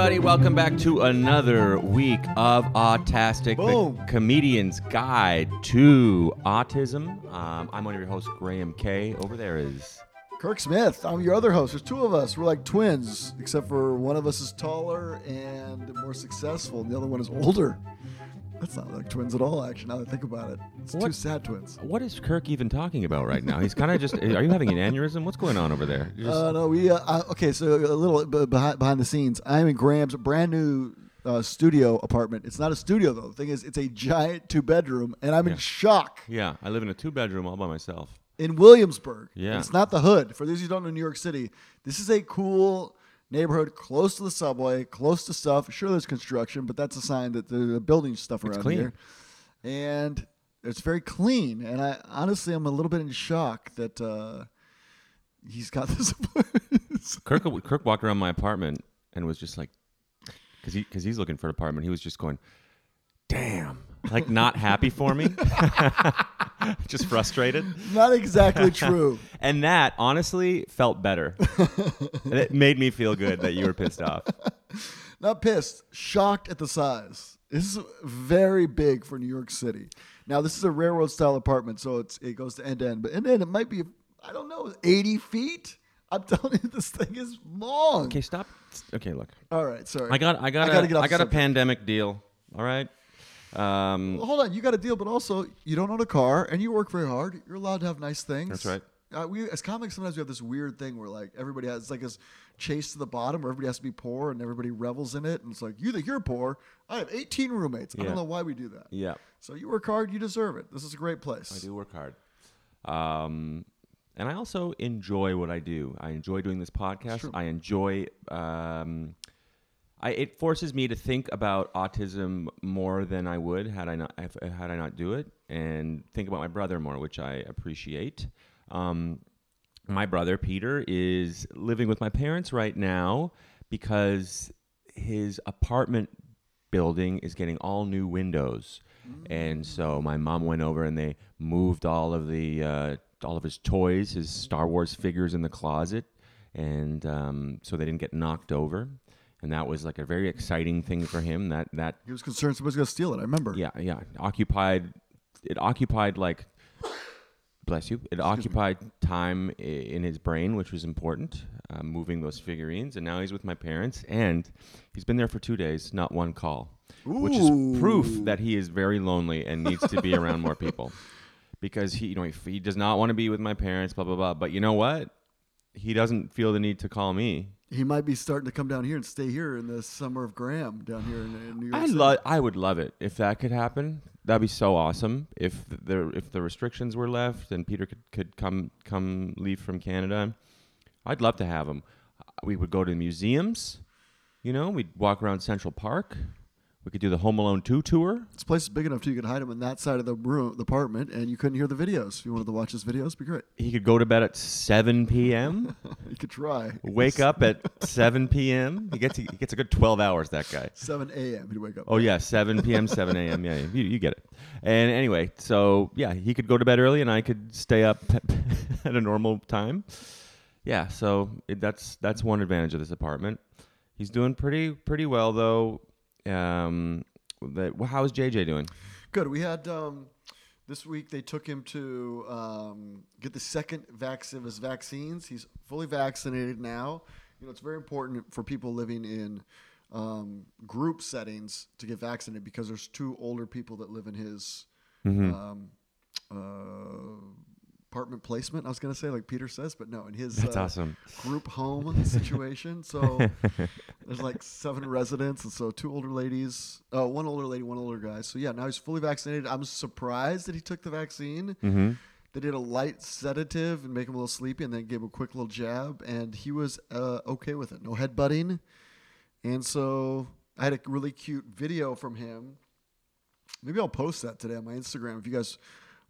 everybody. Welcome back to another week of Autastic, Boom. the comedian's guide to autism. Um, I'm one of your hosts, Graham K. Over there is. Kirk Smith. I'm your other host. There's two of us. We're like twins, except for one of us is taller and more successful, and the other one is older. That's not like twins at all, actually, now that I think about it. It's two sad twins. What is Kirk even talking about right now? He's kind of just. Are you having an aneurysm? What's going on over there? Just- Uh, no, we, uh, uh, okay, so a little behind, behind the scenes. I'm in Graham's brand new uh, studio apartment. It's not a studio, though. The thing is, it's a giant two bedroom, and I'm Yeah. in shock. yeah, I live in a two bedroom all by myself. in Williamsburg. Yeah. It's not the hood. For those who don't know New York City, this is a cool neighborhood close to the subway, close to stuff. Sure, there's construction, but that's a sign that they're building stuff around here. And it's very clean. And I honestly, I'm a little bit in shock that uh, he's got this. Kirk, Kirk walked around my apartment and was just like, because he, cause he's looking for an apartment. He was just going, damn, like not happy for me, just frustrated. not exactly true. And that honestly felt better. it made me feel good that you were pissed off. Not pissed, shocked at the size. This is very big for New York City. Now, this is a railroad style apartment, so it's it goes to end to end. But end to end, it might be, I don't know, 80 feet? I'm telling you, this thing is long. Okay, stop. Okay, look. All right, sorry. I got I got I gotta a, get off I got a subject. pandemic deal. All right. Um, Well, hold on, you got a deal, but also you don't own a car and you work very hard. You're allowed to have nice things. That's right. Uh, we as comics sometimes we have this weird thing where like everybody has like this chase to the bottom where everybody has to be poor and everybody revels in it and it's like you think you're poor. I have 18 roommates. I don't know why we do that. yeah, So you work hard, you deserve it. This is a great place. I do work hard. Um, and I also enjoy what I do. I enjoy doing this podcast. I enjoy. Um, I, it forces me to think about autism more than I would had I not if, had I not do it, and think about my brother more, which I appreciate. Um, my brother Peter is living with my parents right now because his apartment building is getting all new windows, and so my mom went over and they moved all of the uh, all of his toys, his Star Wars figures in the closet, and um, so they didn't get knocked over. And that was like a very exciting thing for him. That that He was concerned somebody's gonna steal it. I remember. yeah, yeah. Occupied. It occupied like. Bless you. It occupied time i- in his brain, which was important, uh, moving those figurines. And now he's with my parents, and he's been there for two days, not one call, which is proof that he is very lonely and needs to be around more people, because he, you know, he, he does not want to be with my parents, blah blah blah. But you know what? He doesn't feel the need to call me. He might be starting to come down here and stay here in the summer of Graham down here in, in New York I City. love. I would love it if that could happen. That'd be so awesome. If the if the restrictions were left and Peter could, could come come leave from Canada, I'd love to have him. We would go to museums. You know, we'd walk around Central Park. We could do the Home Alone two tour. This place is big enough too. You could hide him in that side of the room, the apartment, and you couldn't hear the videos. If you wanted to watch his videos, it'd be great. He could go to bed at seven p.m. You could try. wake up at seven p.m. He gets he gets a good twelve hours. That guy. 7 a.m. He'd wake up. Oh yeah, 7 p.m., 7 a.m. Yeah, you, you get it. And anyway, so yeah, he could go to bed early, and I could stay up at a normal time. Yeah, so it, that's that's one advantage of this apartment. He's doing pretty pretty well though. Um, that, well, how's JJ doing? Good. We had um, this week. They took him to um, get the second vaccine of his vaccines. He's fully vaccinated now. You know, it's very important for people living in um, group settings to get vaccinated because there's two older people that live in his Mm-hmm. um, uh, apartment placement. I was going to say like Peter says, but no, in his That's uh, awesome. group home situation. So there's like seven residents, and so two older ladies, uh, one older lady, one older guy. So yeah, now he's fully vaccinated. I'm surprised that he took the vaccine. Mm-hmm. They did a light sedative and make him a little sleepy, and then gave him a quick little jab, and he was uh, okay with it. No headbutting, and so I had a really cute video from him. Maybe I'll post that today on my Instagram. If you guys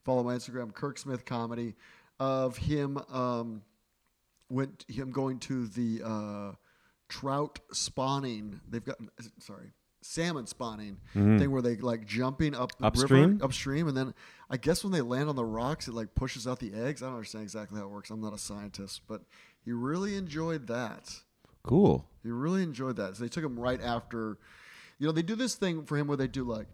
follow my Instagram, Kirk Smith Comedy, of him um, went him going to the uh, trout spawning. They've got sorry salmon spawning thing where they like jumping up the Upstream? river, upstream, and then I guess when they land on the rocks, it like pushes out the eggs. I don't understand exactly how it works. I'm not a scientist, but he really enjoyed that. Cool. He really enjoyed that. So they took him right after. You know, they do this thing for him where they do like.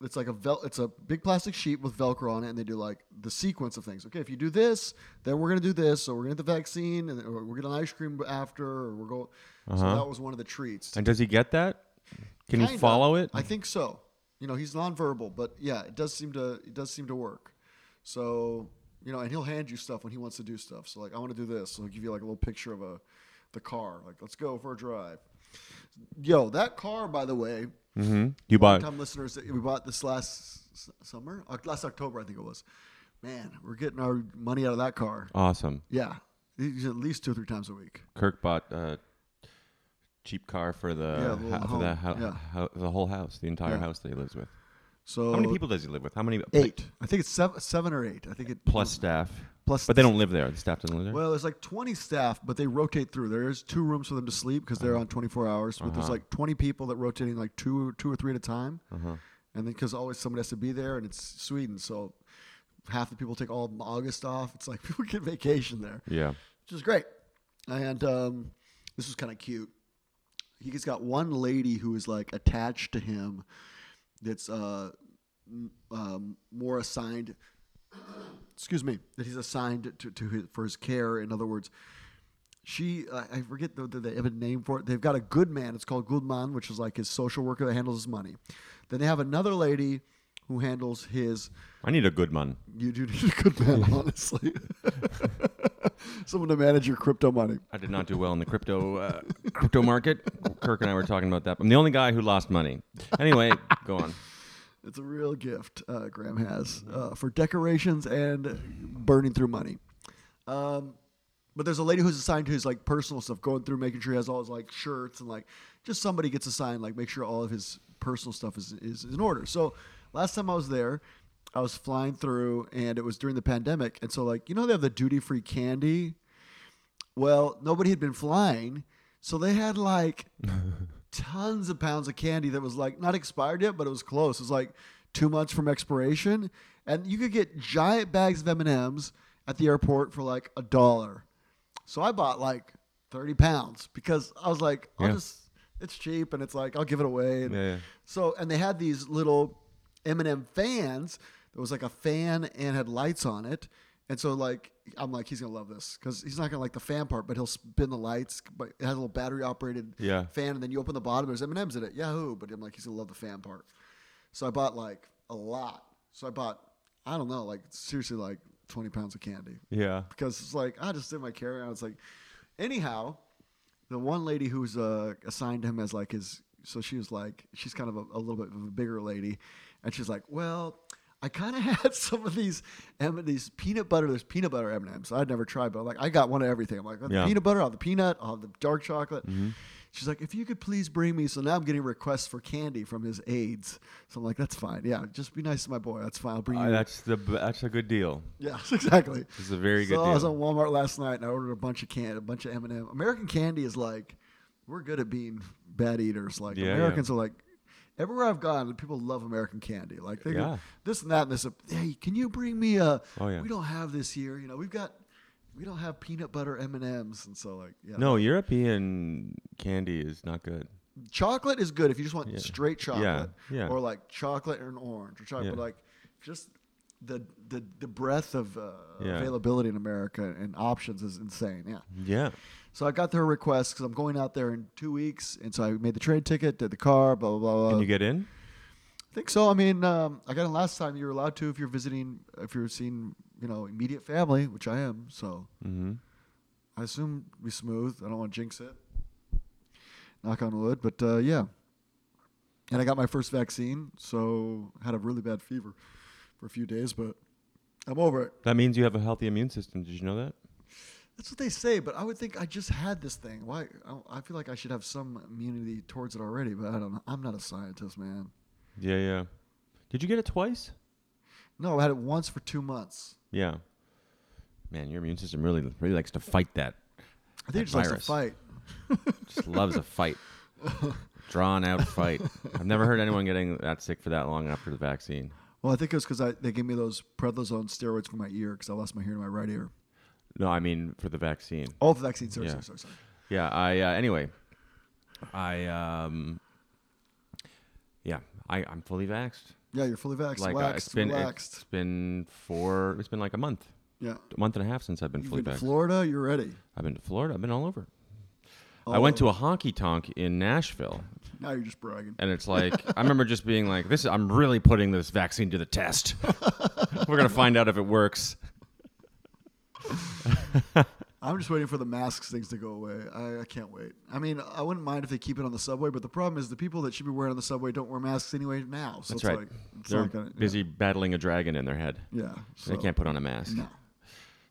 It's like a vel- it's a big plastic sheet with Velcro on it, and they do like the sequence of things. Okay, if you do this, then we're gonna do this. So we're gonna get the vaccine, and or we're gonna get ice cream after, or we're going. So Uh-huh. that was one of the treats. And does he get that? Can you follow it? I think so. You know, he's nonverbal, but yeah, it does seem to it does seem to work. So you know, and he'll hand you stuff when he wants to do stuff. So like, I want to do this. So he'll give you like a little picture of a the car. Like, let's go for a drive. Yo, that car, by the way, mm-hmm. You bought. time listeners, we bought this last summer, last October, I think it was. Man, we're getting our money out of that car. Awesome. Yeah, at least two or three times a week. Kirk bought a cheap car for the Yeah, a for the, home. Yeah. hou- the whole house, the entire Yeah. house that he lives with. So How many people does he live with? How many Eight. I think it's seven, seven or eight. I think it plus staff? Plus But they don't live there. The staff doesn't live there. Well, there's like 20 staff, but they rotate through. There's two rooms for them to sleep because they're on 24 hours. But there's Uh-huh. like 20 people that rotating like two, two or three at a time, uh-huh. and then because always somebody has to be there, and it's Sweden, so half the people take all of August off. It's like people get vacation there, Yeah. which is great. And um, this was kind of cute. He's got one lady who is like attached to him. That's uh, m- um, more assigned excuse me, that he's assigned to, to his, for his care. In other words, she, I I forget the, the, they have a name for it. They've got a good man. It's called Goodman, which is like his social worker that handles his money. Then they have another lady who handles his. I need a good man. You do need a good man, honestly. Someone to manage your crypto money. I did not do well in the crypto uh, crypto market. Kirk and I were talking about that. I'm the only guy who lost money. Anyway, go on. It's a real gift uh, Graham has uh, for decorations and burning through money. Um, but there's a lady who's assigned to his like personal stuff, going through making sure he has all his like shirts and like just somebody gets assigned like make sure all of his personal stuff is, is in order. So last time I was there, I was flying through and it was during the pandemic, and so like you know they have the duty free candy. Well, nobody had been flying, so they had like tons of pounds of candy that was like not expired yet, but it was close. It was like two months from expiration, and you could get giant bags of M and M's at the airport for like a dollar. So I bought like thirty pounds because I was like, I'll Yeah. just it's cheap and it's like I'll give it away. And Yeah, yeah. So and they had these little M and M fans. There was like a fan and had lights on it. And so like I'm like he's gonna love this because he's not gonna like the fan part, but he'll spin the lights. But it has a little battery operated Yeah. fan, and then you open the bottom. There's M and M's in it. Yahoo! But I'm like he's gonna love the fan part. So I bought like a lot. So I bought I don't know like seriously like 20 pounds of candy Yeah. because it's like I just did my carry on. It's like anyhow, the one lady who's uh, assigned him as like his, so she was like she's kind of a, a little bit of a bigger lady, and she's like, well. I kind of had some of these M these peanut butter. There's peanut butter M and M's. I'd never tried, but I'm like I got one of everything. I'm like the Yeah. peanut butter, I'll have the peanut, I'll have the dark chocolate. Mm-hmm. She's like, if you could please bring me. So now I'm getting requests for candy from his aides. So I'm like, that's fine. Yeah, just be nice to my boy. That's fine. I'll bring Uh, you. that's the that's a good deal. yeah, exactly. This is a very good deal. so I was deal. on Walmart last night and I ordered a bunch of can, a bunch of M and m American candy is like, we're good at being bad eaters. Like Yeah, yeah. Americans are like, everywhere I've gone, people love American candy. Like they go, this and that and this. Hey, can you bring me a? Oh, yeah. We don't have this here. You know, we've got. We don't have peanut butter M and M's, and so like, yeah. No, European candy is not good. chocolate is good if you just want Yeah. straight chocolate, yeah. or like chocolate and orange, or chocolate. Yeah. But like, just the the the breadth of uh, Yeah. availability in America and options is insane. Yeah. Yeah. So I got their request because I'm going out there in two weeks, and so I made the train ticket, did the car, blah blah blah. Can you get in? I think so. I mean, um, I got it last time. You're allowed to if you're visiting, if you're seeing, you know, immediate family, which I am. So Mm-hmm. I assume it'll be smooth. I don't want to jinx it. Knock on wood, but uh, yeah. And I got my first vaccine, so had a really bad fever for a few days, but I'm over it. That means you have a healthy immune system. Did you know that? That's what they say, but I would think I just had this thing. Why? I- I feel like I should have some immunity towards it already, but I don't know. I'm not a scientist, man. Yeah, yeah. Did you get it twice? No, I had it once for two months. Yeah. Man, your immune system really really likes to fight that. I think That it just likes to fight. Just loves a fight. Drawn out fight. I've never heard anyone getting that sick for that long after the vaccine. Well, I think it was because they gave me those prednisone steroids for my ear because I lost my hearing in my right ear. No, I mean for the vaccine. Oh, the vaccine. Sorry, Yeah. sorry, sorry, sorry. Yeah. I uh, anyway. I um. Yeah, I I'm fully vaxxed. Yeah, you're fully vaxxed, Like uh, waxed, it's been relaxed. it's been four. It's been like a month, yeah. a month and a half since I've been You've fully been to vaxxed. Florida, you're ready. I've been to Florida. I've been all over. I All went to a honky tonk in Nashville, Now you're just bragging. and it's like I remember just being like, "This, is I'm really putting this vaccine to the test. We're gonna find out if it works." I'm just waiting for the masks things to go away. I, I can't wait. I mean, I wouldn't mind if they keep it on the subway, but the problem is the people that should be wearing on the subway don't wear masks anyway now. So That's it's right. like it's They're gonna, busy battling a dragon in their head. Yeah. They can't put on a mask. No.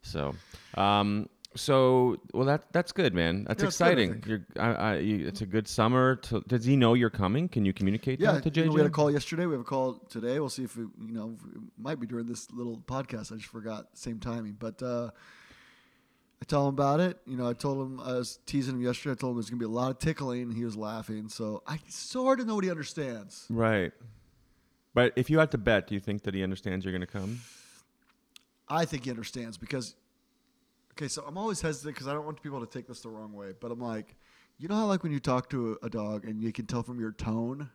So, um, so well, that that's good, man. That's Yeah, it's good, I exciting. You're, I, I, you, it's a good summer. To, does he know you're coming? Can you communicate Yeah, that to you JJ? know, we had a call yesterday. We have a call today. We'll see if it, you know it might be during this little podcast. I just forgot same timing, but uh, I tell him about it. You know, I told him I was teasing him yesterday. I told him there's gonna be a lot of tickling. and He was laughing. So I it's so hard to know what he understands. Right. But if you had to bet, do you think that he understands you're going to come? I think he understands because, okay, so I'm always hesitant because I don't want people to take this the wrong way. But I'm like, you know how like when you talk to a, dog and you can tell from your tone.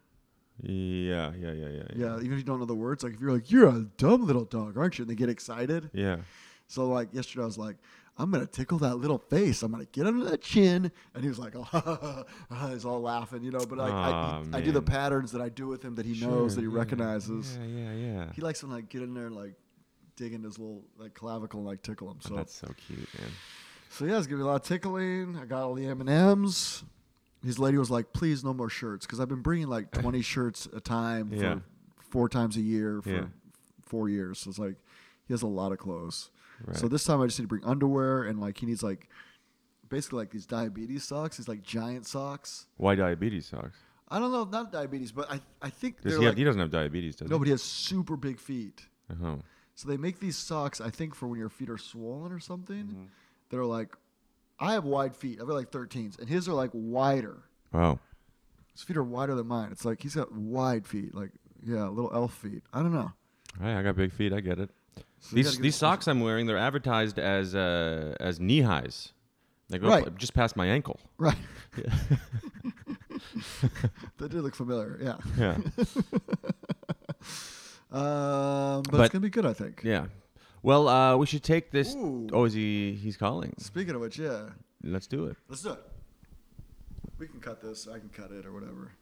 Yeah, yeah, yeah, yeah, Yeah, even if you don't know the words, like if you're like, you're a dumb little dog, aren't you? And they get excited. Yeah. So like yesterday, I was like, I'm gonna tickle that little face. I'm gonna get under that chin, and he was like, oh, he's all laughing, you know. But like, Aw, I, I do the patterns that I do with him that he knows that he yeah, recognizes. Yeah, yeah, yeah. He likes to like get in there and like dig into his little like clavicle and like tickle him. So That's so cute, man. so yeah, it's gonna be a lot of tickling. I got all the M and M's. His lady was like, "Please, no more shirts," because I've been bringing like 20 shirts a time for Yeah. four times a year for Yeah. four years. So it's like he has a lot of clothes. Right. So this time I just need to bring underwear and like he needs like basically like these diabetes socks. These like giant socks. Why diabetes socks? I don't know, not diabetes, but I I think he, like have, he doesn't have diabetes, does he no, but he has super big feet. Uh-huh. So they make these socks, I think, for when your feet are swollen or something. Mm-hmm. That are like, I have wide feet. I've got like 13s, and his are like wider. Wow. His feet are wider than mine. It's like he's got wide feet, like yeah, little elf feet. I don't know. Hey, I got big feet. I get it. So These these socks I'm wearing, they're advertised as uh, as knee highs. They go Right. just past my ankle. right? that did look familiar. Yeah. Yeah. Um, but, But- it's gonna be good, I think. yeah. Well, uh, we should take this. Ooh. Oh, is he? He's calling. Speaking of which, yeah, Let's do it. let's do it. We can cut this. I can cut it or whatever.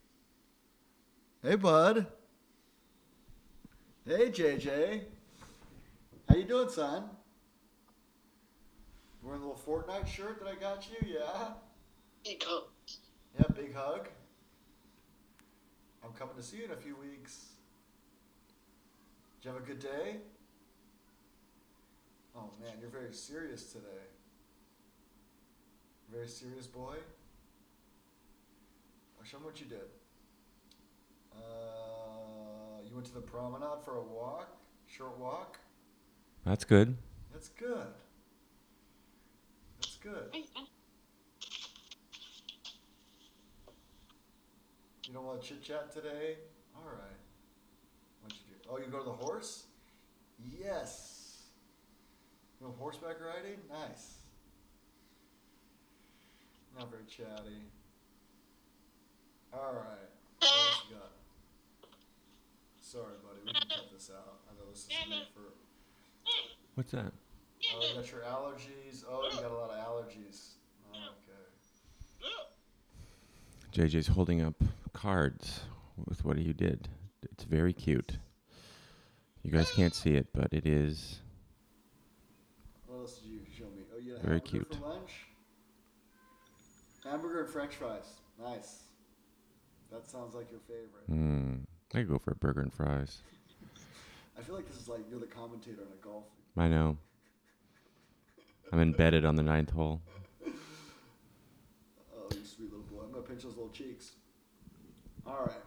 Hey, bud. Hey, JJ. How you doing, son? Wearing a little Fortnite shirt that I got you, yeah? He comes. Yeah, big hug. I'm coming to see you in a few weeks. Did you have a good day? Oh man, you're very serious today. Very serious boy. Oh, show me what you did. Uh, you went to the promenade for a walk, short walk. That's good. That's good. That's good. You don't want to chit chat today? All right. What'd you do? Oh, you go to the horse? Yes. You know horseback riding? Nice. Not very chatty. All right. What else you got? Sorry, buddy. We can cut this out. I know this is meant for. What's that? Oh, you got your allergies. Oh, you got a lot of allergies. Okay. JJ's holding up cards with what you did. It's very cute. You guys can't see it, but it is. What else did you show me? Oh, you had a Very hamburger cute. for lunch. Hamburger and French fries. Nice. That sounds like your favorite. Mm, I could go for a burger and fries. I feel like this is like you're the commentator on a golf. I know. I'm embedded on the ninth hole. Oh, you sweet little boy. I'm gonna pinch those little cheeks. All right.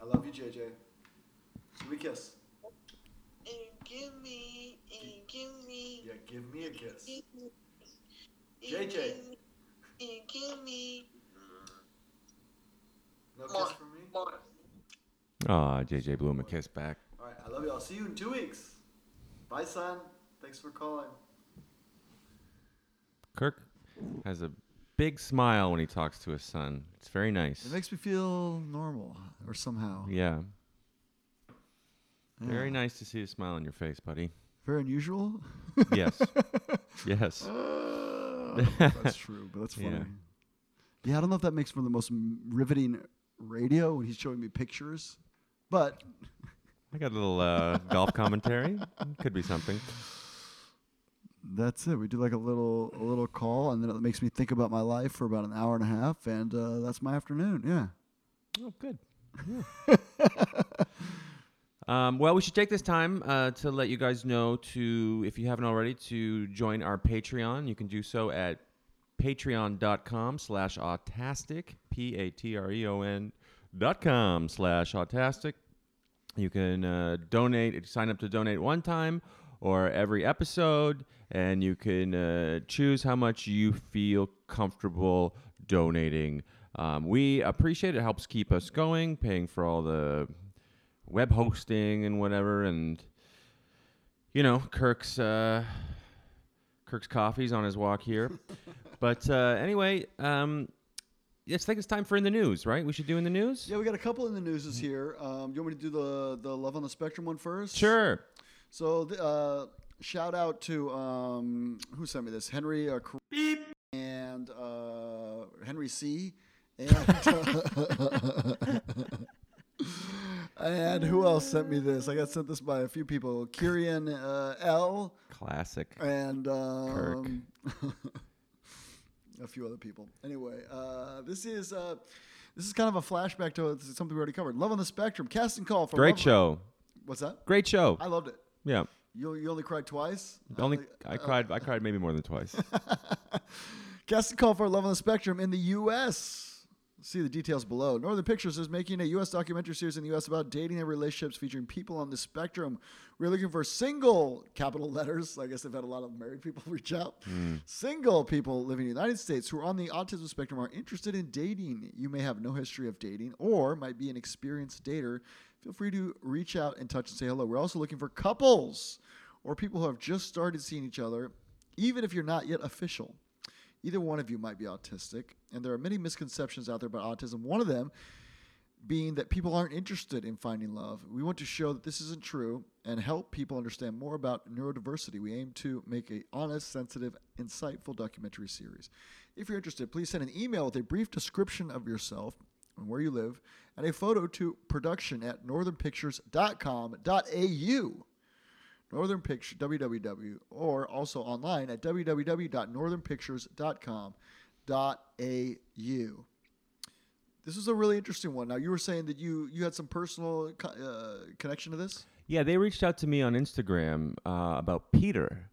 I love you, JJ. Give me a kiss. And give me, and give me, Yeah, give me a kiss. and JJ. give me, and give me No kiss from me. more. Aw, JJ blew him a kiss back. All right. I love you. I'll see you in two weeks. Bye, son. Thanks for calling. Kirk has a big smile when he talks to his son. It's very nice. It makes me feel normal or somehow. yeah. Yeah. Very nice to see a smile on your face, buddy. Very unusual. Yes. yes. Uh, that's true, but that's funny. Yeah. Yeah. I don't know if that makes for the most riveting radio when he's showing me pictures, but I got a little uh, golf commentary. Could be something. that's it. We do like a little a little call, and then it makes me think about my life for about an hour and a half, and uh, that's my afternoon. Yeah. Oh, good. um, well, we should take this time uh, to let you guys know to, if you haven't already, to join our Patreon. You can do so at patreon.com slash autastic, P-A-T-R-E-O-N dot com slash autastic. You can uh, donate, sign up to donate one time or every episode, and you can uh, choose how much you feel comfortable donating. Um, we appreciate it. it. Helps keep us going, paying for all the web hosting and whatever, and you know, Kirk's uh, Kirk's coffee's on his walk here. but uh, anyway, um, it's like it's time for in the news, right? We should do in the news. Yeah, we got a couple in the newses here. Um, you want me to do the the love on the spectrum one first? Sure. So, the, uh, shout out to um, who sent me this? Henry uh, Cor- and uh, Henry C. And, and who else sent me this? I got sent this by a few people. Kirian uh, L. Classic. and um, a few other people. Anyway, uh, this is uh, this is kind of a flashback to something we already covered. Love on the Spectrum, casting call for Great Love- show. What's that? Great show. I loved it. Yeah. You, you only cried twice. Only Uh, I cried. I cried maybe more than twice. Casting call for Love on the Spectrum in the U.S. See the details below. Northern Pictures is making a U.S. documentary series in the U.S. about dating and relationships featuring people on the spectrum. We're looking for single, capital letters. I guess they've had a lot of married people reach out. Hmm. Single people living in the United States who are on the autism spectrum are interested in dating. You may have no history of dating or might be an experienced dater. Feel free to reach out and touch and say hello. We're also looking for couples or people who have just started seeing each other, even if you're not yet official. Either one of you might be autistic, and there are many misconceptions out there about autism. One of them being that people aren't interested in finding love. We want to show that this isn't true and help people understand more about neurodiversity. We aim to make a honest, sensitive, insightful documentary series. If you're interested, please send an email with a brief description of yourself and where you live and a photo to production at northernpictures.com.au. Northern Picture www or also online at www.northernpictures.com.au. This is a really interesting one. Now you were saying that you you had some personal uh, connection to this. yeah, they reached out to me on Instagram uh, about Peter.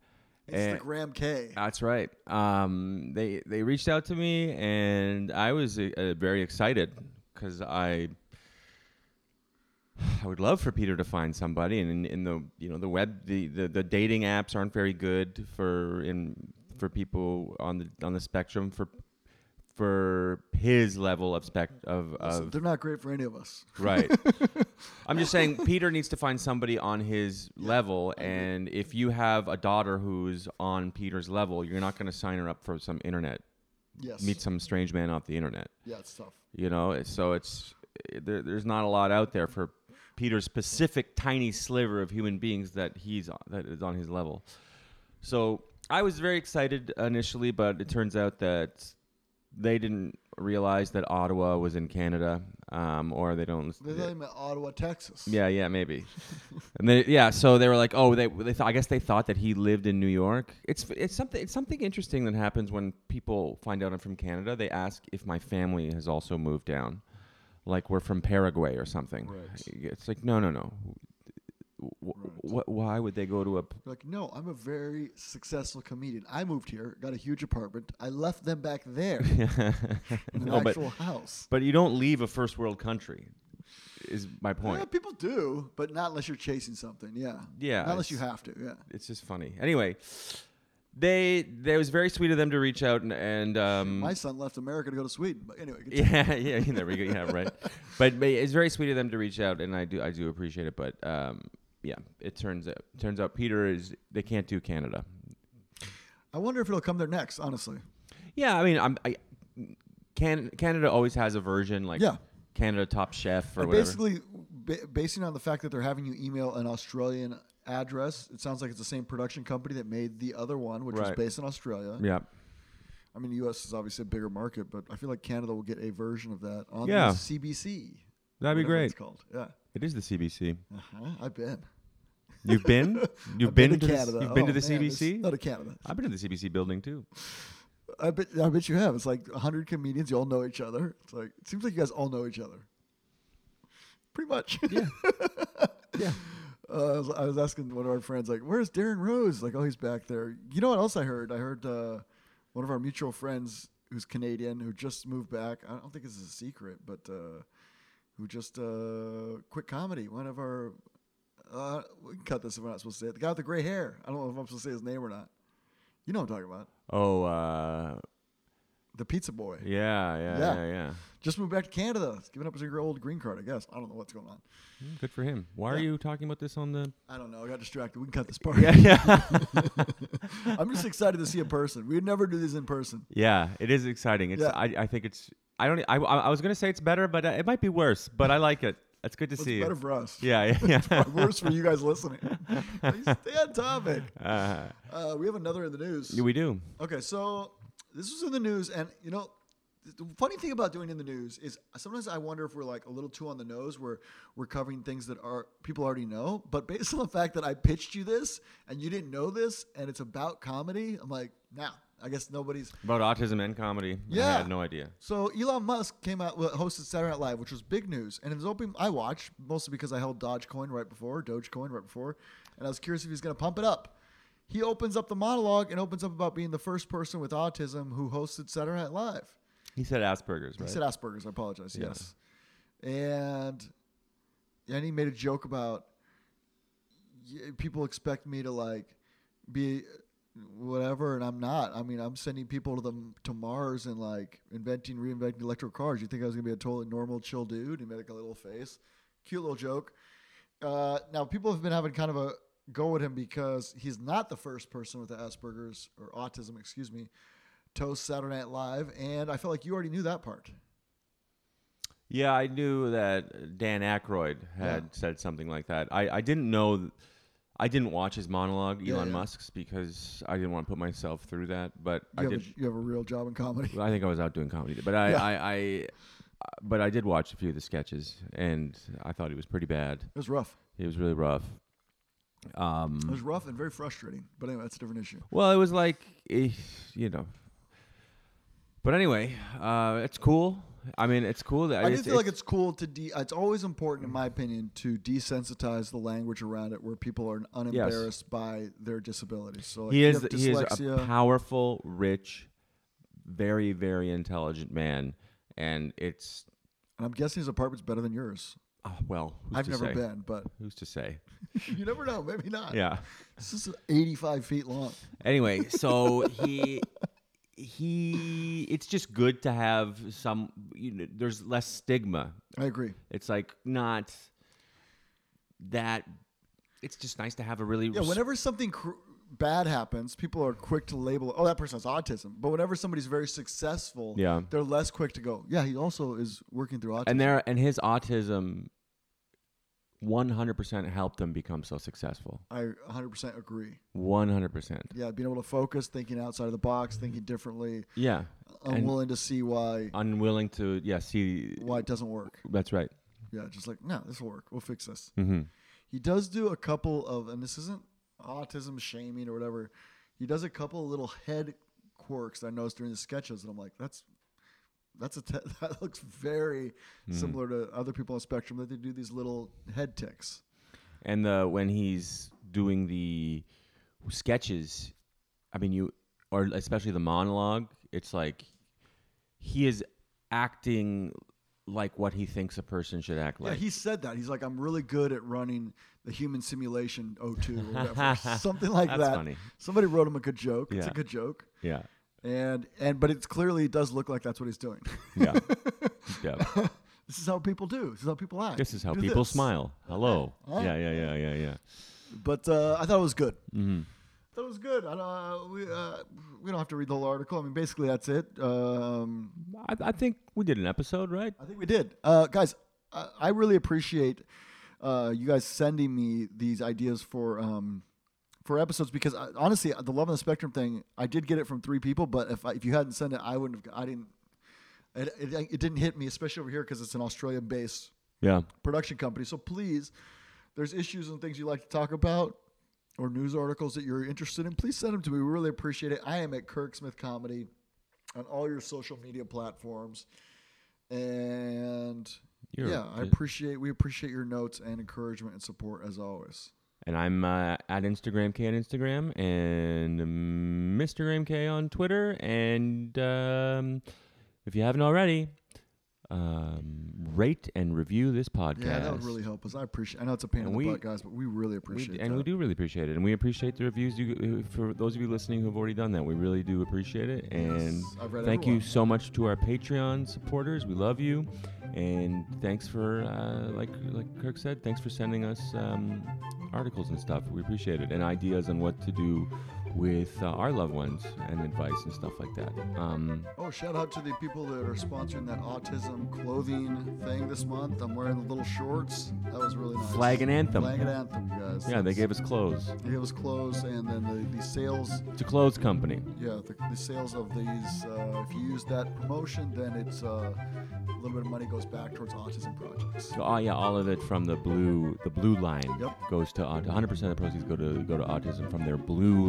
It's the Graham K. That's right. Um, they they reached out to me, and I was uh, uh, very excited because I I would love for Peter to find somebody, and in, in the you know the web the, the, the dating apps aren't very good for in for people on the on the spectrum for for his level of spec of, Listen, of they're not great for any of us. Right. I'm just saying Peter needs to find somebody on his level and if you have a daughter who's on Peter's level, you're not going to sign her up for some internet Yes. meet some strange man off the internet. yeah, it's tough. You know, so it's eh, there, there's not a lot out there for Peter's specific tiny sliver of human beings that he's on, that is on his level. So I was very excited initially, but it turns out that they didn't realize that Ottawa was in Canada, um, or they don't. They thought him at Ottawa, Texas. Yeah, yeah, maybe. and they, yeah, so they were like, oh, they, they thought, I guess they thought that he lived in New York. It's it's something it's something interesting that happens when people find out I'm from Canada. They ask if my family has also moved down, like we're from Paraguay or something. Right. It's like no, no, no. W- Right. wh- why would they go to a? Like, no, I'm a very successful comedian. I moved here, got a huge apartment. I left them back there in an no, but actual house. but you don't leave a first world country. Is my point. Yeah, people do, but not unless you're chasing something. Yeah. Yeah, Not unless you have to. Yeah. it's just funny. Anyway, they they it was very sweet of them to reach out and and um, My son left America to go to Sweden. But anyway, yeah yeah there we go yeah right. But, but it's very sweet of them to reach out and I do I do appreciate it. But um, yeah, it turns out turns out Peter is they can't do Canada. I wonder if it'll come there next. Honestly, Yeah, I mean I'm I Can Canada always has a version like Yeah. Canada Top Chef or And whatever. basically, ba- basing on the fact that they're having you email an Australian address, it sounds like it's the same production company that made the other one, which was Right. based in Australia. yeah. I mean, the U.S. is obviously a bigger market, but I feel like Canada will get a version of that on Yeah. the CBC. That'd be whatever great. It's called. Yeah. It is the CBC. Uh-huh. I've been. You've been? You've I've been, to to the- Canada. you've been to Oh, the man, CBC? it's- No, to Canada. I've been to the CBC building too. I bet. I bet you have. It's like hundred comedians. You all know each other. It's like it seems like you guys all know each other. Pretty much. Yeah. yeah. Uh, I, was, I was asking one of our friends, like, "Where's Darrin Rose?" Like, "Oh, he's back there." You know what else I heard? I heard uh, one of our mutual friends, who's Canadian, who just moved back. I don't think this is a secret, but uh, who just uh, quit comedy. One of our, uh, we can cut this if we're not supposed to say it. The guy with the gray hair. I don't know if I'm supposed to say his name or not. You know what I'm talking about? Oh, uh, The pizza boy. yeah, yeah, Yeah. yeah, yeah. Just moved back to Canada. He's giving up his old green card, I guess. I don't know what's going on. Mm, Good for him. Why are you talking about this on the? I don't know. I got distracted. We can cut this part. Yeah, yeah, I'm just excited to see a person. We would never do these in person. yeah. It is exciting. It's. Yeah. I, I think it's. I don't. I, I I was gonna say it's better, but uh, it might be worse. But I like it. It's good to It's see better you. for us. Yeah, yeah, yeah. Worse for you guys listening. Stay on topic. uh, Uh, we have another in the news. we do. Okay, so this was in the news, and you know, the funny thing about doing in the news is uh, sometimes I wonder if we're like a little too on the nose, where we're covering things that are people already know. But based on the fact that I pitched you this and you didn't know this, and it's about comedy, I'm like, now I guess nobody's. About autism and comedy. Yeah, I had no idea. So Elon Musk came out hosted Saturday Night Live, which was big news, and it was open. I watched mostly because I held Dogecoin right before, Dogecoin right before, and I was curious if he's going to pump it up. He opens up the monologue and opens up about being the first person with autism who hosted Saturday Night Live. He said Asperger's, He said Asperger's. I apologize. Yeah. Yes, and and he made a joke about people expect me to like be whatever, and I'm not. I mean, I'm sending people to the to Mars and like inventing, reinventing electric cars. You think I was gonna be a totally normal, chill dude? He made like a little face, cute little joke. Uh, now people have been having kind of a go at him because he's not the first person with the Asperger's or autism, excuse me, to Saturday Night Live, and I felt like you already knew that part. Yeah, I knew that Dan Aykroyd had Yeah. said something like that. I, I didn't know. th- I didn't watch his monologue, Yeah, Elon yeah. Musk's, because I didn't want to put myself through that. But I You have, did. a, you have a real job in comedy. I think I was out doing comedy, but I. I, I, uh, but I did watch a few of the sketches, and I thought he was pretty bad. It was rough. It was really rough. Um, It was rough and very frustrating. But anyway, that's a different issue. well, it was like, eh, you know. But anyway, uh, it's cool. I mean, it's cool that I do feel like it's cool to de. It's always important, in my opinion, to desensitize the language around it, where people are unembarrassed by their disabilities. So like, he is he is a powerful, rich, very very intelligent man, and it's and I'm guessing his apartment's better than yours. Oh, well. Who's I've never say? been, but Who's to say? you never know. Maybe not. Yeah. This is 85 feet long. Anyway, so he he it's just good to have some you know there's less stigma. I agree. It's like not that it's just nice to have a really Yeah, whenever something cr- bad happens, people are quick to label, "Oh, that person has autism." But whenever somebody's very successful, Yeah. they're less quick to go, "Yeah, he also is working through autism." and there and his autism 100% helped him become so successful. I 100% agree. 100%. Yeah, being able to focus, thinking outside of the box, thinking differently, Yeah. And- unwilling to see why unwilling to yeah see why it doesn't work. that's right Yeah, just like, no, this will work. We'll fix this. mm-hmm. He does do a couple of, and this isn't autism shaming or whatever. He does a couple of little head quirks that I noticed during the sketches, and I'm like, that's that's a te- that looks very Mm-hmm. similar to other people on the spectrum that they do these little head ticks. and the when he's doing the sketches i mean you or especially the monologue it's like he is acting like what he thinks a person should act like. yeah, like he said that. He's like, I'm really good at running the human simulation O2 or whatever, something like That's that. funny. Somebody wrote him a good joke. It's a good joke. yeah And and but it's clearly it does look like that's what he's doing. yeah yeah this is how people do. This is how people act. this is how Do people this. smile hello yeah yeah yeah yeah yeah But uh, I thought it was good. mm-hmm. That was good. I, uh, we uh, we don't have to read the whole article. I mean, basically that's it. Um, I, I think we did an episode, right? I think we did, uh, guys. I, I really appreciate uh, you guys sending me these ideas for um, for episodes because I, honestly, the Love on the Spectrum thing, I did get it from three people, but if I, if you hadn't sent it, I wouldn't have. I didn't. It, it, it didn't hit me, especially over here because it's an Australian based Yeah. production company. So please, there's issues and things you like to talk about or news articles that you're interested in, please send them to me. We really appreciate it. I am at Kirk Smith Comedy on all your social media platforms. And You're- yeah, I appreciate we appreciate your notes and encouragement and support as always. And I'm uh, at Instagram K on Instagram and Mr. Graham K on Twitter. And um, if you haven't already, um, rate and review this podcast. Yeah, that would really help us. I appreciate. I know it's a pain in And the we- butt, guys, but we really appreciate. it. and that. we do really appreciate it, and we appreciate the reviews. You, for those of you listening who've already done that, we really do appreciate it. And Yes, thank you so much to our Patreon supporters. We love you, and thanks for, uh, like like Kirk said, thanks for sending us um, articles and stuff. We appreciate it, and ideas on what to do with uh, our loved ones and advice and stuff like that. Um, Oh, shout out to the people that are sponsoring that autism clothing thing this month. I'm wearing the little shorts. That was really nice. Flag and Anthem. Flag and anthem, guys. yeah, they gave us clothes. They gave us clothes, and then the, the sales. To clothes company. Yeah, the, the sales of these. Uh, if you use that promotion, then it's uh, a little bit of money goes back towards autism projects. So, oh yeah, all of it from the blue, the blue line Yep. goes to 100% of the proceeds go to go to autism from their blue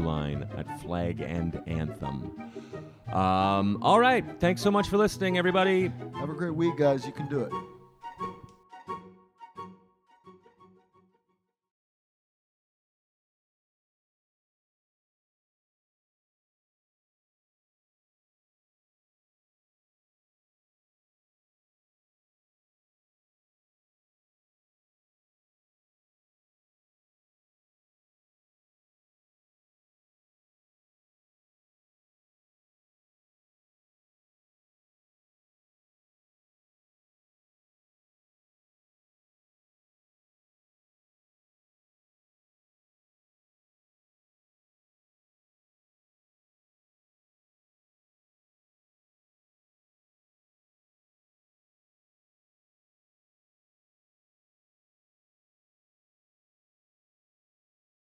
at Flag and Anthem. Um, all right, thanks so much for listening, everybody. Have a great week, guys. You can do it.